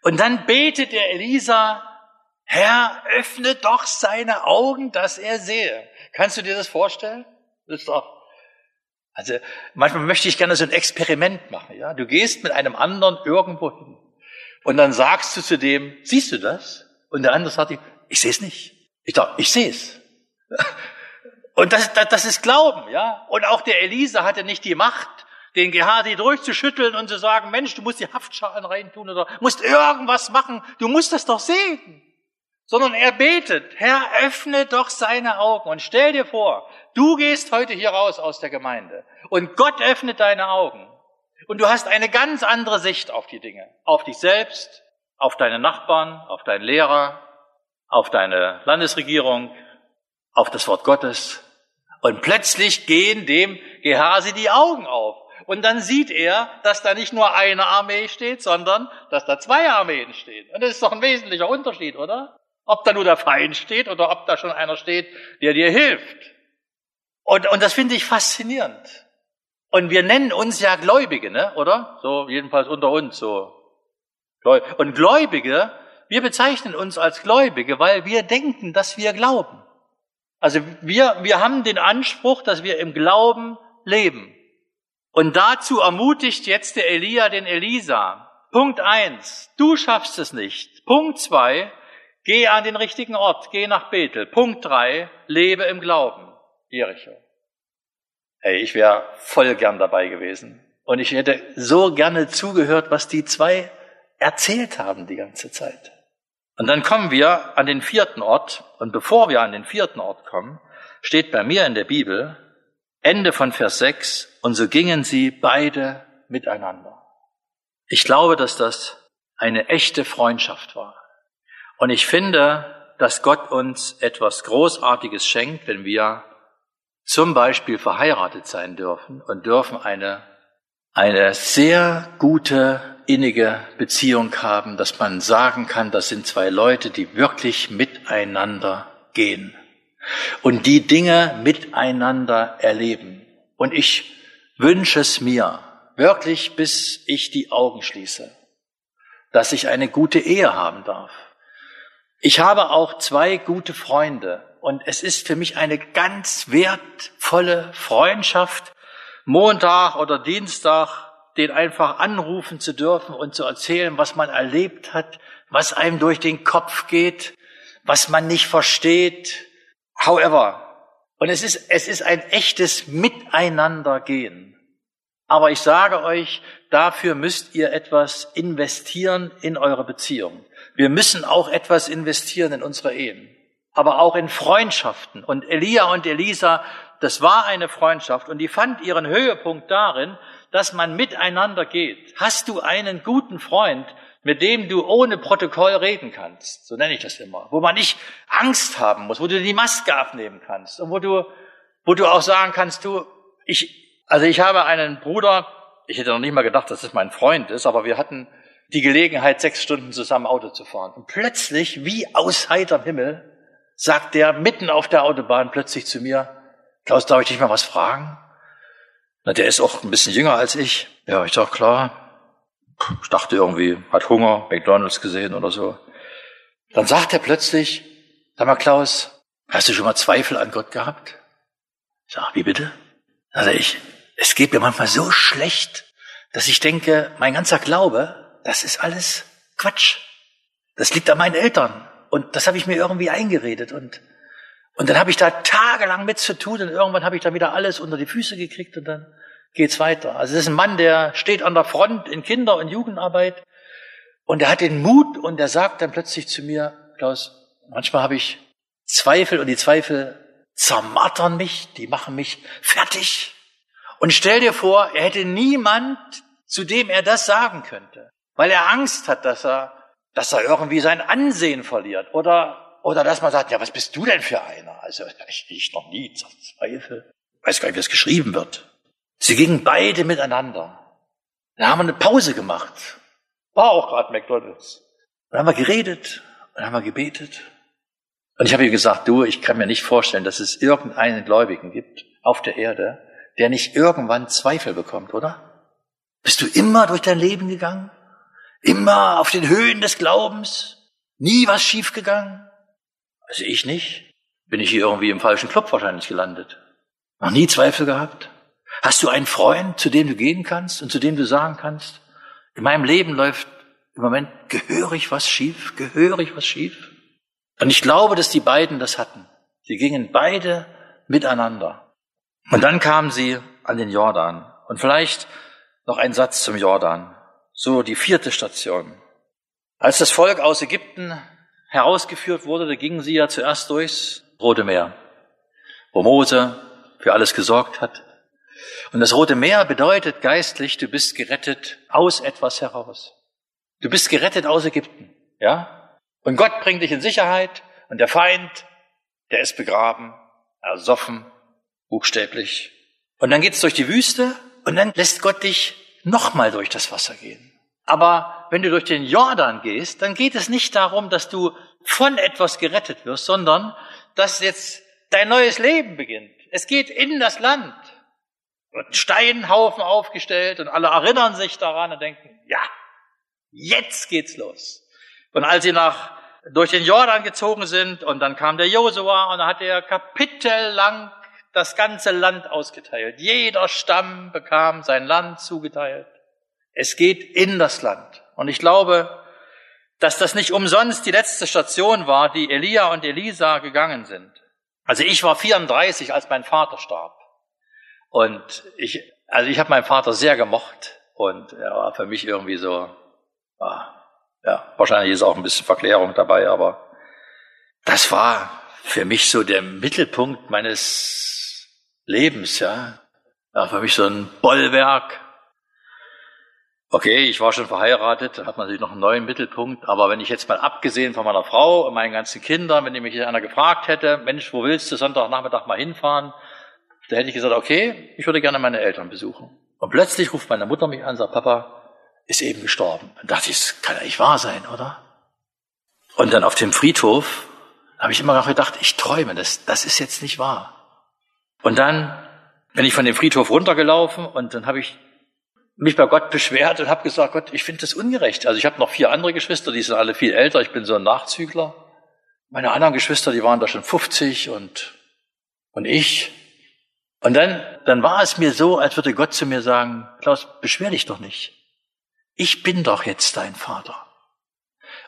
Und dann betet der Elisa, Herr, öffne doch seine Augen, dass er sehe. Kannst du dir das vorstellen? Das ist doch, also manchmal möchte ich gerne so ein Experiment machen. Ja, du gehst mit einem anderen irgendwo hin und dann sagst du zu dem, siehst du das? Und der andere sagt, ich sehe es nicht. Ich sage, ich sehe es. [LAUGHS] Und das, das, das ist Glauben, ja. Und auch der Elisa hatte nicht die Macht, den Gehasi durchzuschütteln und zu sagen, Mensch, du musst die Haftschalen reintun oder musst irgendwas machen. Du musst das doch sehen. Sondern er betet, Herr, öffne doch seine Augen und stell dir vor, du gehst heute hier raus aus der Gemeinde und Gott öffnet deine Augen und du hast eine ganz andere Sicht auf die Dinge. Auf dich selbst, auf deine Nachbarn, auf deinen Lehrer, auf deine Landesregierung, auf das Wort Gottes. Und plötzlich gehen dem Gehasi die Augen auf. Und dann sieht er, dass da nicht nur eine Armee steht, sondern dass da zwei Armeen stehen. Und das ist doch ein wesentlicher Unterschied, oder? Ob da nur der Feind steht oder ob da schon einer steht, der dir hilft. Und, und das finde ich faszinierend. Und wir nennen uns ja Gläubige, ne? oder? So, jedenfalls unter uns so. Und Gläubige, wir bezeichnen uns als Gläubige, weil wir denken, dass wir glauben. Also wir, wir haben den Anspruch, dass wir im Glauben leben. Und dazu ermutigt jetzt der Elia den Elisa. Punkt eins, du schaffst es nicht. Punkt zwei, geh an den richtigen Ort, geh nach Bethel. Punkt drei, lebe im Glauben. Jericho. Hey, ich wäre voll gern dabei gewesen. Und ich hätte so gerne zugehört, was die zwei erzählt haben die ganze Zeit. Und dann kommen wir an den vierten Ort. Und bevor wir an den vierten Ort kommen, steht bei mir in der Bibel, Ende von Vers 6, und so gingen sie beide miteinander. Ich glaube, dass das eine echte Freundschaft war. Und ich finde, dass Gott uns etwas Großartiges schenkt, wenn wir zum Beispiel verheiratet sein dürfen und dürfen eine, eine sehr gute, innige Beziehung haben, dass man sagen kann, das sind zwei Leute, die wirklich miteinander gehen und die Dinge miteinander erleben. Und ich wünsche es mir wirklich, bis ich die Augen schließe, dass ich eine gute Ehe haben darf. Ich habe auch zwei gute Freunde, und es ist für mich eine ganz wertvolle Freundschaft, Montag oder Dienstag den einfach anrufen zu dürfen und zu erzählen, was man erlebt hat, was einem durch den Kopf geht, was man nicht versteht. However, und es ist, es ist ein echtes Miteinandergehen. Aber ich sage euch, dafür müsst ihr etwas investieren in eure Beziehung. Wir müssen auch etwas investieren in unsere Ehen aber auch in Freundschaften. Und Elia und Elisa, das war eine Freundschaft und die fand ihren Höhepunkt darin, dass man miteinander geht. Hast du einen guten Freund, mit dem du ohne Protokoll reden kannst? So nenne ich das immer. Wo man nicht Angst haben muss, wo du die Maske abnehmen kannst und wo du, wo du auch sagen kannst, du, ich, also ich habe einen Bruder, ich hätte noch nicht mal gedacht, dass das mein Freund ist, aber wir hatten die Gelegenheit, sechs Stunden zusammen Auto zu fahren. Und plötzlich, wie aus heiterem Himmel, sagt der mitten auf der Autobahn plötzlich zu mir, Klaus, darf ich dich mal was fragen? Na, der ist auch ein bisschen jünger als ich. Ja, ich sag, klar. Ich dachte irgendwie, hat Hunger, McDonalds gesehen oder so. Dann sagt er plötzlich, sag mal, Klaus, hast du schon mal Zweifel an Gott gehabt? Ich sag, wie bitte? Also ich, es geht mir manchmal so schlecht, dass ich denke, mein ganzer Glaube, das ist alles Quatsch. Das liegt an meinen Eltern. Und das habe ich mir irgendwie eingeredet. Und, Und dann habe ich da tagelang mit zu tun und irgendwann habe ich dann wieder alles unter die Füße gekriegt und dann geht's weiter. Also das ist ein Mann, der steht an der Front in Kinder- und Jugendarbeit und er hat den Mut und er sagt dann plötzlich zu mir, Klaus, manchmal habe ich Zweifel und die Zweifel zermartern mich, die machen mich fertig. Und stell dir vor, er hätte niemand, zu dem er das sagen könnte, weil er Angst hat, dass er, dass er irgendwie sein Ansehen verliert oder, oder dass man sagt, ja, was bist du denn für einer? Also, ich, ich noch nie Zweifel. Weiß gar nicht, wie es geschrieben wird. Sie gingen beide miteinander. Dann haben wir eine Pause gemacht. War auch gerade McDonalds. Dann haben wir geredet, dann haben wir gebetet. Und ich habe ihr gesagt, du, ich kann mir nicht vorstellen, dass es irgendeinen Gläubigen gibt auf der Erde, der nicht irgendwann Zweifel bekommt, oder? Bist du immer durch dein Leben gegangen? Immer auf den Höhen des Glaubens? Nie was schiefgegangen? Also ich nicht. Bin ich hier irgendwie im falschen Club wahrscheinlich gelandet. Noch nie Zweifel gehabt? Hast du einen Freund, zu dem du gehen kannst und zu dem du sagen kannst, in meinem Leben läuft im Moment gehörig was schief, gehörig was schief? Und ich glaube, dass die beiden das hatten. Sie gingen beide miteinander. Und dann kamen sie an den Jordan. Und vielleicht noch ein Satz zum Jordan. So die vierte Station. Als das Volk aus Ägypten herausgeführt wurde, da gingen sie ja zuerst durchs Rote Meer, wo Mose für alles gesorgt hat. Und das Rote Meer bedeutet geistlich, du bist gerettet aus etwas heraus. Du bist gerettet aus Ägypten, ja? Und Gott bringt dich in Sicherheit und der Feind, der ist begraben, ersoffen, buchstäblich. Und dann geht's durch die Wüste und dann lässt Gott dich nochmal durch das Wasser gehen. Aber wenn du durch den Jordan gehst, dann geht es nicht darum, dass du von etwas gerettet wirst, sondern dass jetzt dein neues Leben beginnt. Es geht in das Land wird ein Steinhaufen aufgestellt und alle erinnern sich daran und denken, ja, jetzt geht's los. Und als sie nach, durch den Jordan gezogen sind und dann kam der Josua und dann hat er kapitellang das ganze Land ausgeteilt. Jeder Stamm bekam sein Land zugeteilt. Es geht in das Land. Und ich glaube, dass das nicht umsonst die letzte Station war, die Elia und Elisa gegangen sind. Also ich war 34, als mein Vater starb. Und ich, also ich habe meinen Vater sehr gemocht und er war für mich irgendwie so, ah, ja, wahrscheinlich ist auch ein bisschen Verklärung dabei, aber das war für mich so der Mittelpunkt meines Lebens, ja. Ja, für mich so ein Bollwerk. Okay, ich war schon verheiratet, da hat man natürlich noch einen neuen Mittelpunkt, aber wenn ich jetzt mal abgesehen von meiner Frau und meinen ganzen Kindern, wenn mich einer gefragt hätte, Mensch, wo willst du Sonntagnachmittag mal hinfahren? Da hätte ich gesagt, okay, ich würde gerne meine Eltern besuchen. Und plötzlich ruft meine Mutter mich an und sagt, Papa ist eben gestorben. Dann dachte ich, das kann ja nicht wahr sein, oder? Und dann auf dem Friedhof habe ich immer noch gedacht, ich träume, das, das ist jetzt nicht wahr. Und dann bin ich von dem Friedhof runtergelaufen und dann habe ich mich bei Gott beschwert und habe gesagt, Gott, ich finde das ungerecht. Also ich habe noch vier andere Geschwister, die sind alle viel älter, ich bin so ein Nachzügler. Meine anderen Geschwister, die waren da schon 50 und, und ich, und dann, dann war es mir so, als würde Gott zu mir sagen, Klaus, beschwer dich doch nicht. Ich bin doch jetzt dein Vater.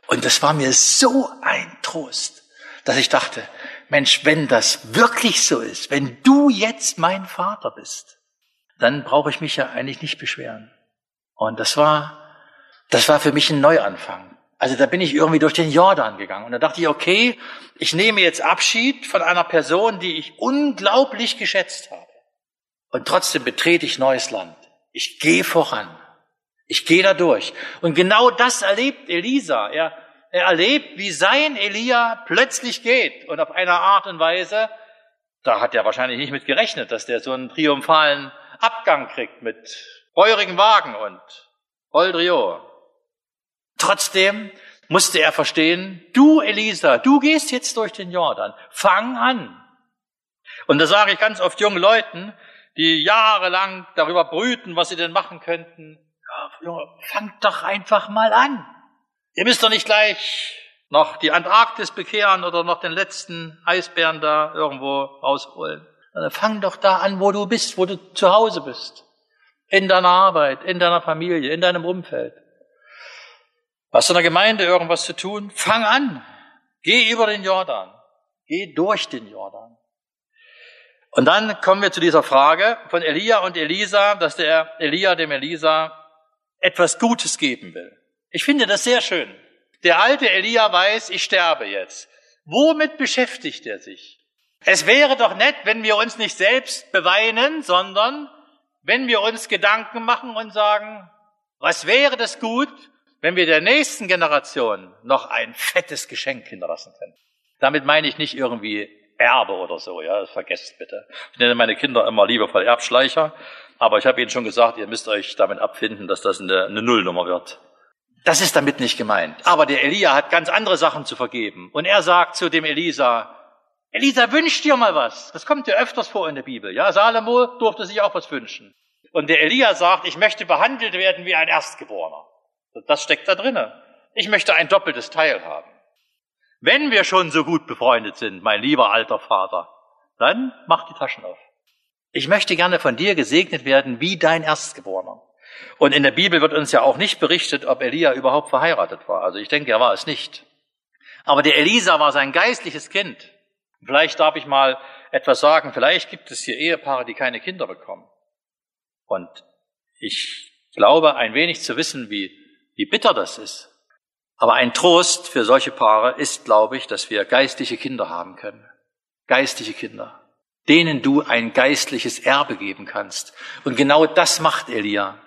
Und das war mir so ein Trost, dass ich dachte, Mensch, wenn das wirklich so ist, wenn du jetzt mein Vater bist, dann brauche ich mich ja eigentlich nicht beschweren. Und das war, das war für mich ein Neuanfang. Also da bin ich irgendwie durch den Jordan gegangen und da dachte ich, okay, ich nehme jetzt Abschied von einer Person, die ich unglaublich geschätzt habe. Und trotzdem betrete ich neues Land. Ich gehe voran. Ich gehe da durch. Und genau das erlebt Elisa. Er, er erlebt, wie sein Elia plötzlich geht und auf eine Art und Weise, da hat er wahrscheinlich nicht mit gerechnet, dass der so einen triumphalen Abgang kriegt mit feurigen Wagen und Oldrio. Trotzdem musste er verstehen, du Elisa, du gehst jetzt durch den Jordan, fang an. Und da sage ich ganz oft jungen Leuten, die jahrelang darüber brüten, was sie denn machen könnten. Junge, fangt doch einfach mal an. Ihr müsst doch nicht gleich noch die Antarktis bekehren oder noch den letzten Eisbären da irgendwo rausholen. Fang doch da an, wo du bist, wo du zu Hause bist. In deiner Arbeit, in deiner Familie, in deinem Umfeld. Hast du in der Gemeinde irgendwas zu tun? Fang an. Geh über den Jordan. Geh durch den Jordan. Und dann kommen wir zu dieser Frage von Elia und Elisa, dass der Elia dem Elisa etwas Gutes geben will. Ich finde das sehr schön. Der alte Elia weiß, ich sterbe jetzt. Womit beschäftigt er sich? Es wäre doch nett, wenn wir uns nicht selbst beweinen, sondern wenn wir uns Gedanken machen und sagen, was wäre das gut, wenn wir der nächsten Generation noch ein fettes Geschenk hinterlassen können. Damit meine ich nicht irgendwie Erbe oder so, ja, vergesst bitte. Ich nenne meine Kinder immer liebevoll Erbschleicher, aber ich habe ihnen schon gesagt, ihr müsst euch damit abfinden, dass das eine, eine Nullnummer wird. Das ist damit nicht gemeint. Aber der Elia hat ganz andere Sachen zu vergeben. Und er sagt zu dem Elisa, Elisa, wünsch dir mal was. Das kommt ja öfters vor in der Bibel. Ja, Salomo durfte sich auch was wünschen. Und der Elia sagt, ich möchte behandelt werden wie ein Erstgeborener. Das steckt da drinnen. Ich möchte ein doppeltes Teil haben. Wenn wir schon so gut befreundet sind, mein lieber alter Vater, dann mach die Taschen auf. Ich möchte gerne von dir gesegnet werden wie dein Erstgeborener. Und in der Bibel wird uns ja auch nicht berichtet, ob Elia überhaupt verheiratet war. Also ich denke, er war es nicht. Aber der Elisa war sein geistliches Kind. Vielleicht darf ich mal etwas sagen. Vielleicht gibt es hier Ehepaare, die keine Kinder bekommen. Und ich glaube, ein wenig zu wissen, wie, wie bitter das ist. Aber ein Trost für solche Paare ist, glaube ich, dass wir geistliche Kinder haben können. Geistliche Kinder, denen du ein geistliches Erbe geben kannst. Und genau das macht Elia.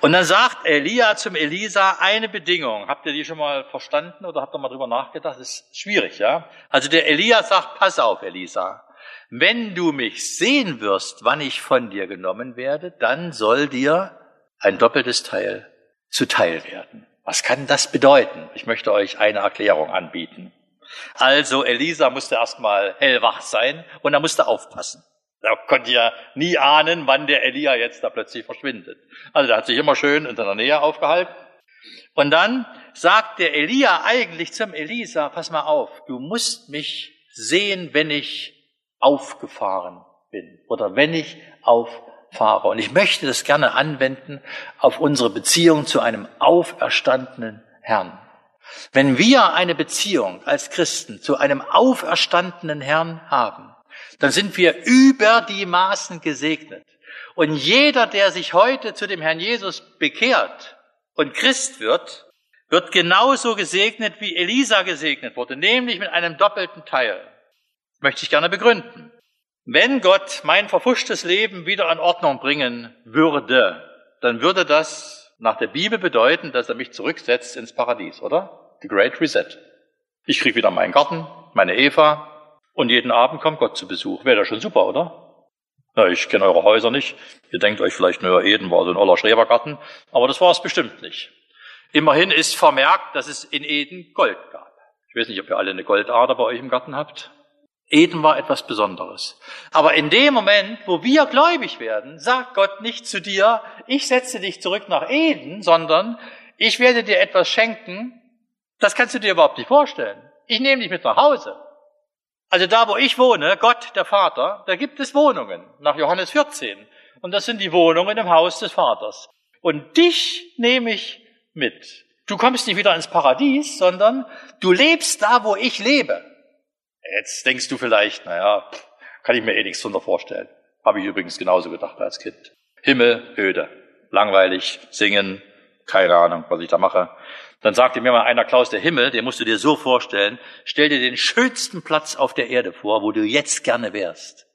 Und dann sagt Elia zum Elisa eine Bedingung. Habt ihr die schon mal verstanden oder habt ihr mal drüber nachgedacht? Das ist schwierig, ja? Also der Elia sagt, pass auf, Elisa. Wenn du mich sehen wirst, wann ich von dir genommen werde, dann soll dir ein doppeltes Teil zuteil werden. Was kann das bedeuten? Ich möchte euch eine Erklärung anbieten. Also Elisa musste erstmal hellwach sein und er musste aufpassen. Er konnte ja nie ahnen, wann der Elia jetzt da plötzlich verschwindet. Also der hat sich immer schön in seiner Nähe aufgehalten. Und dann sagt der Elia eigentlich zum Elisa, pass mal auf, du musst mich sehen, wenn ich aufgefahren bin oder wenn ich auffahre. Und ich möchte das gerne anwenden auf unsere Beziehung zu einem auferstandenen Herrn. Wenn wir eine Beziehung als Christen zu einem auferstandenen Herrn haben, dann sind wir über die Maßen gesegnet. Und jeder, der sich heute zu dem Herrn Jesus bekehrt und Christ wird, wird genauso gesegnet, wie Elisa gesegnet wurde, nämlich mit einem doppelten Teil. Möchte ich gerne begründen. Wenn Gott mein verfuschtes Leben wieder in Ordnung bringen würde, dann würde das nach der Bibel bedeuten, dass er mich zurücksetzt ins Paradies, oder? The Great Reset. Ich kriege wieder meinen Garten, meine Eva, und jeden Abend kommt Gott zu Besuch. Wäre das schon super, oder? Na, ich kenne eure Häuser nicht. Ihr denkt euch vielleicht, naja, Eden war so ein oller Schrebergarten. Aber das war es bestimmt nicht. Immerhin ist vermerkt, dass es in Eden Gold gab. Ich weiß nicht, ob ihr alle eine Goldader bei euch im Garten habt. Eden war etwas Besonderes. Aber in dem Moment, wo wir gläubig werden, sagt Gott nicht zu dir, ich setze dich zurück nach Eden, sondern ich werde dir etwas schenken, das kannst du dir überhaupt nicht vorstellen. Ich nehme dich mit nach Hause. Also da, wo ich wohne, Gott, der Vater, da gibt es Wohnungen, nach Johannes 14. Und das sind die Wohnungen im Haus des Vaters. Und dich nehme ich mit. Du kommst nicht wieder ins Paradies, sondern du lebst da, wo ich lebe. Jetzt denkst du vielleicht, naja, kann ich mir eh nichts drunter vorstellen. Habe ich übrigens genauso gedacht als Kind. Himmel, öde, langweilig, singen, keine Ahnung, was ich da mache. Dann sagte mir mal einer, Klaus, der Himmel, den musst du dir so vorstellen, stell dir den schönsten Platz auf der Erde vor, wo du jetzt gerne wärst.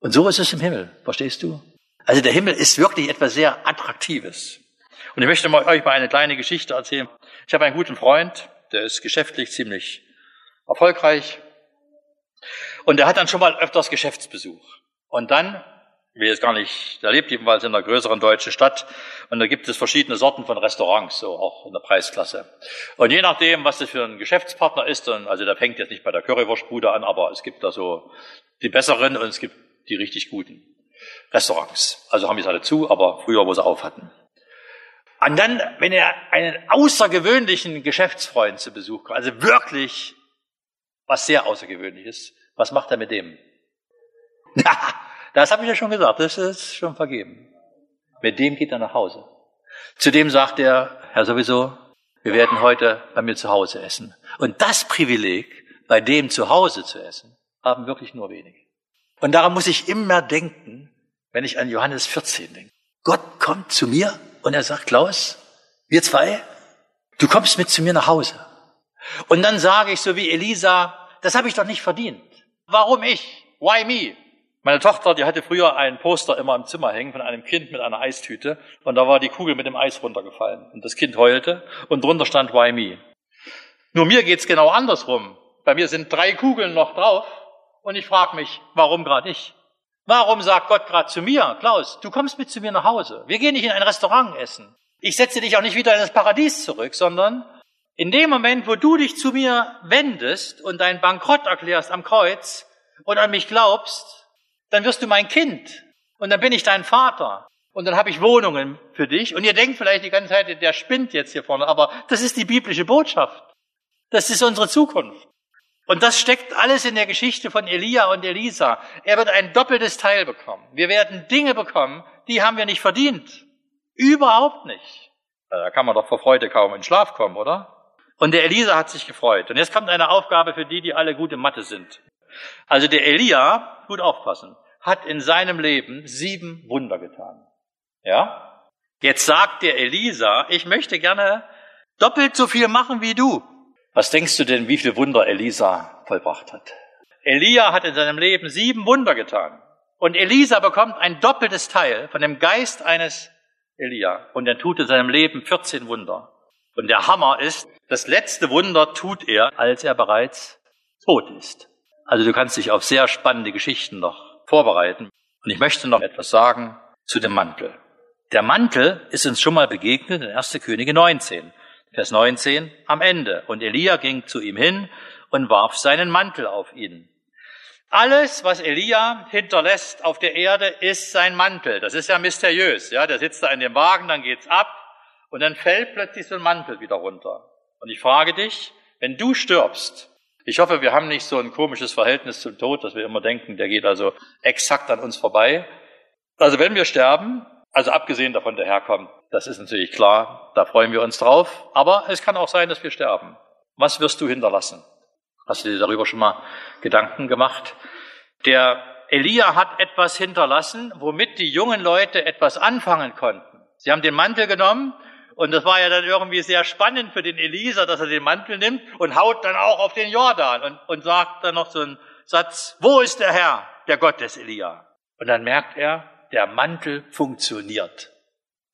Und so ist es im Himmel, verstehst du? Also der Himmel ist wirklich etwas sehr Attraktives. Und ich möchte mal, euch mal eine kleine Geschichte erzählen. Ich habe einen guten Freund, der ist geschäftlich ziemlich erfolgreich. Und der hat dann schon mal öfters Geschäftsbesuch. Und dann will jetzt gar nicht, der lebt jedenfalls in einer größeren deutschen Stadt und da gibt es verschiedene Sorten von Restaurants, so auch in der Preisklasse. Und je nachdem, was das für ein Geschäftspartner ist, und also der fängt jetzt nicht bei der Currywurstbude an, aber es gibt da so die besseren und es gibt die richtig guten Restaurants. Also haben die es alle zu, aber früher, wo sie auf hatten. Und dann, wenn er einen außergewöhnlichen Geschäftsfreund zu Besuch kommt, also wirklich was sehr außergewöhnliches, was macht er mit dem? [LAUGHS] Das habe ich ja schon gesagt, das ist schon vergeben. Mit dem geht er nach Hause. Zudem sagt er, Herr sowieso, wir werden heute bei mir zu Hause essen. Und das Privileg bei dem zu Hause zu essen, haben wirklich nur wenige. Und daran muss ich immer denken, wenn ich an Johannes 14 denke. Gott kommt zu mir und er sagt, Klaus, wir zwei, du kommst mit zu mir nach Hause. Und dann sage ich so wie Elisa, das habe ich doch nicht verdient. Warum ich? Why me? Meine Tochter, die hatte früher ein Poster immer im Zimmer hängen von einem Kind mit einer Eistüte und da war die Kugel mit dem Eis runtergefallen und das Kind heulte und drunter stand Why me? Nur mir geht's genau andersrum. Bei mir sind drei Kugeln noch drauf und ich frage mich, warum gerade ich? Warum sagt Gott gerade zu mir, Klaus, du kommst mit zu mir nach Hause. Wir gehen nicht in ein Restaurant essen. Ich setze dich auch nicht wieder in das Paradies zurück, sondern in dem Moment, wo du dich zu mir wendest und deinen Bankrott erklärst am Kreuz und an mich glaubst, dann wirst du mein Kind und dann bin ich dein Vater und dann habe ich Wohnungen für dich und ihr denkt vielleicht die ganze Zeit, der spinnt jetzt hier vorne, aber das ist die biblische Botschaft. Das ist unsere Zukunft. Und das steckt alles in der Geschichte von Elia und Elisa. Er wird ein doppeltes Teil bekommen. Wir werden Dinge bekommen, die haben wir nicht verdient. Überhaupt nicht. Da kann man doch vor Freude kaum in Schlaf kommen, oder? Und der Elisa hat sich gefreut. Und jetzt kommt eine Aufgabe für die, die alle gut in Mathe sind. Also der Elia, gut aufpassen, hat in seinem Leben sieben Wunder getan. Ja? Jetzt sagt der Elisa, ich möchte gerne doppelt so viel machen wie du. Was denkst du denn, wie viele Wunder Elisa vollbracht hat? Elia hat in seinem Leben sieben Wunder getan. Und Elisa bekommt ein doppeltes Teil von dem Geist eines Elia. Und er tut in seinem Leben 14 Wunder. Und der Hammer ist, das letzte Wunder tut er, als er bereits tot ist. Also du kannst dich auf sehr spannende Geschichten noch vorbereiten. Und ich möchte noch etwas sagen zu dem Mantel. Der Mantel ist uns schon mal begegnet in 1. Könige 19, Vers 19 am Ende. Und Elia ging zu ihm hin und warf seinen Mantel auf ihn. Alles, was Elia hinterlässt auf der Erde, ist sein Mantel. Das ist ja mysteriös. Ja, der sitzt da in dem Wagen, dann geht's ab und dann fällt plötzlich so ein Mantel wieder runter. Und ich frage dich, wenn du stirbst, ich hoffe, wir haben nicht so ein komisches Verhältnis zum Tod, dass wir immer denken, der geht also exakt an uns vorbei. Also wenn wir sterben, also abgesehen davon, der herkommt, das ist natürlich klar, da freuen wir uns drauf. Aber es kann auch sein, dass wir sterben. Was wirst du hinterlassen? Hast du dir darüber schon mal Gedanken gemacht? Der Elia hat etwas hinterlassen, womit die jungen Leute etwas anfangen konnten. Sie haben den Mantel genommen und das war ja dann irgendwie sehr spannend für den Elisa, dass er den Mantel nimmt und haut dann auch auf den Jordan und, und sagt dann noch so einen Satz, wo ist der Herr, der Gott des Elia? Und dann merkt er, der Mantel funktioniert.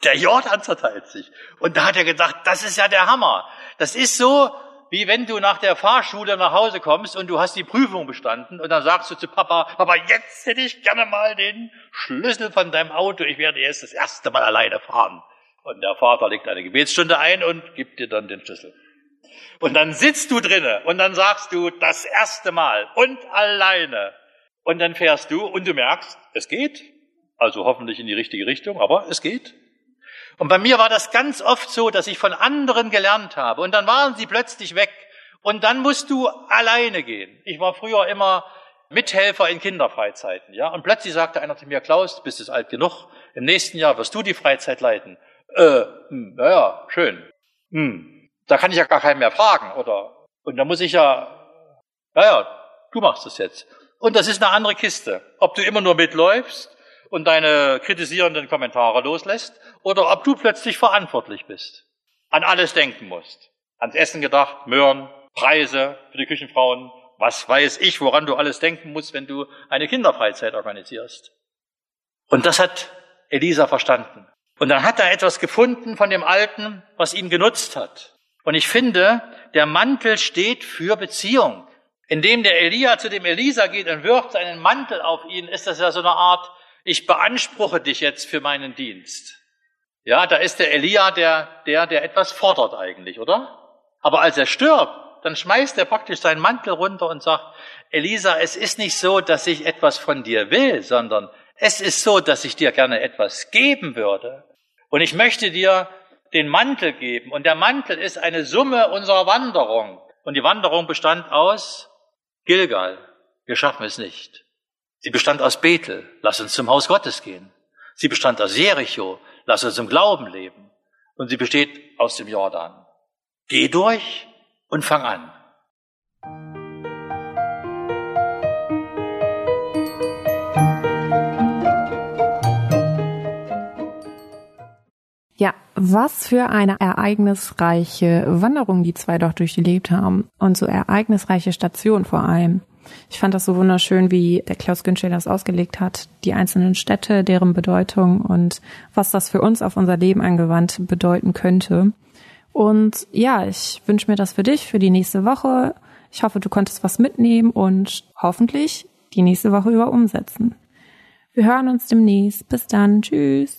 Der Jordan zerteilt sich. Und da hat er gesagt, das ist ja der Hammer. Das ist so, wie wenn du nach der Fahrschule nach Hause kommst und du hast die Prüfung bestanden und dann sagst du zu Papa, Papa, jetzt hätte ich gerne mal den Schlüssel von deinem Auto, ich werde jetzt das erste Mal alleine fahren. Und der Vater legt eine Gebetsstunde ein und gibt dir dann den Schlüssel. Und dann sitzt du drinne und dann sagst du das erste Mal und alleine. Und dann fährst du und du merkst, es geht. Also hoffentlich in die richtige Richtung, aber es geht. Und bei mir war das ganz oft so, dass ich von anderen gelernt habe und dann waren sie plötzlich weg und dann musst du alleine gehen. Ich war früher immer Mithelfer in Kinderfreizeiten, ja, und plötzlich sagte einer zu mir, Klaus, du bist jetzt alt genug, im nächsten Jahr wirst du die Freizeit leiten äh, hm, naja, schön. Hm, da kann ich ja gar keinen mehr fragen, oder? Und da muss ich ja, naja, du machst das jetzt. Und das ist eine andere Kiste. Ob du immer nur mitläufst und deine kritisierenden Kommentare loslässt, oder ob du plötzlich verantwortlich bist, an alles denken musst. Ans Essen gedacht, Möhren, Preise für die Küchenfrauen, was weiß ich, woran du alles denken musst, wenn du eine Kinderfreizeit organisierst. Und das hat Elisa verstanden. Und dann hat er etwas gefunden von dem Alten, was ihm genutzt hat. Und ich finde, der Mantel steht für Beziehung. Indem der Elia zu dem Elisa geht und wirft seinen Mantel auf ihn, ist das ja so eine Art, ich beanspruche dich jetzt für meinen Dienst. Ja, da ist der Elia der, der, der etwas fordert eigentlich, oder? Aber als er stirbt, dann schmeißt er praktisch seinen Mantel runter und sagt, Elisa, es ist nicht so, dass ich etwas von dir will, sondern es ist so, dass ich dir gerne etwas geben würde. Und ich möchte dir den Mantel geben. Und der Mantel ist eine Summe unserer Wanderung. Und die Wanderung bestand aus Gilgal. Wir schaffen es nicht. Sie bestand aus Bethel. Lass uns zum Haus Gottes gehen. Sie bestand aus Jericho. Lass uns im Glauben leben. Und sie besteht aus dem Jordan. Geh durch und fang an.
Was für eine ereignisreiche Wanderung die zwei doch durchlebt haben und so ereignisreiche Station vor allem. Ich fand das so wunderschön, wie der Klaus Günschel das ausgelegt hat, die einzelnen Städte, deren Bedeutung und was das für uns auf unser Leben angewandt bedeuten könnte. Und ja, ich wünsche mir das für dich für die nächste Woche. Ich hoffe, du konntest was mitnehmen und hoffentlich die nächste Woche über umsetzen. Wir hören uns demnächst. Bis dann. Tschüss.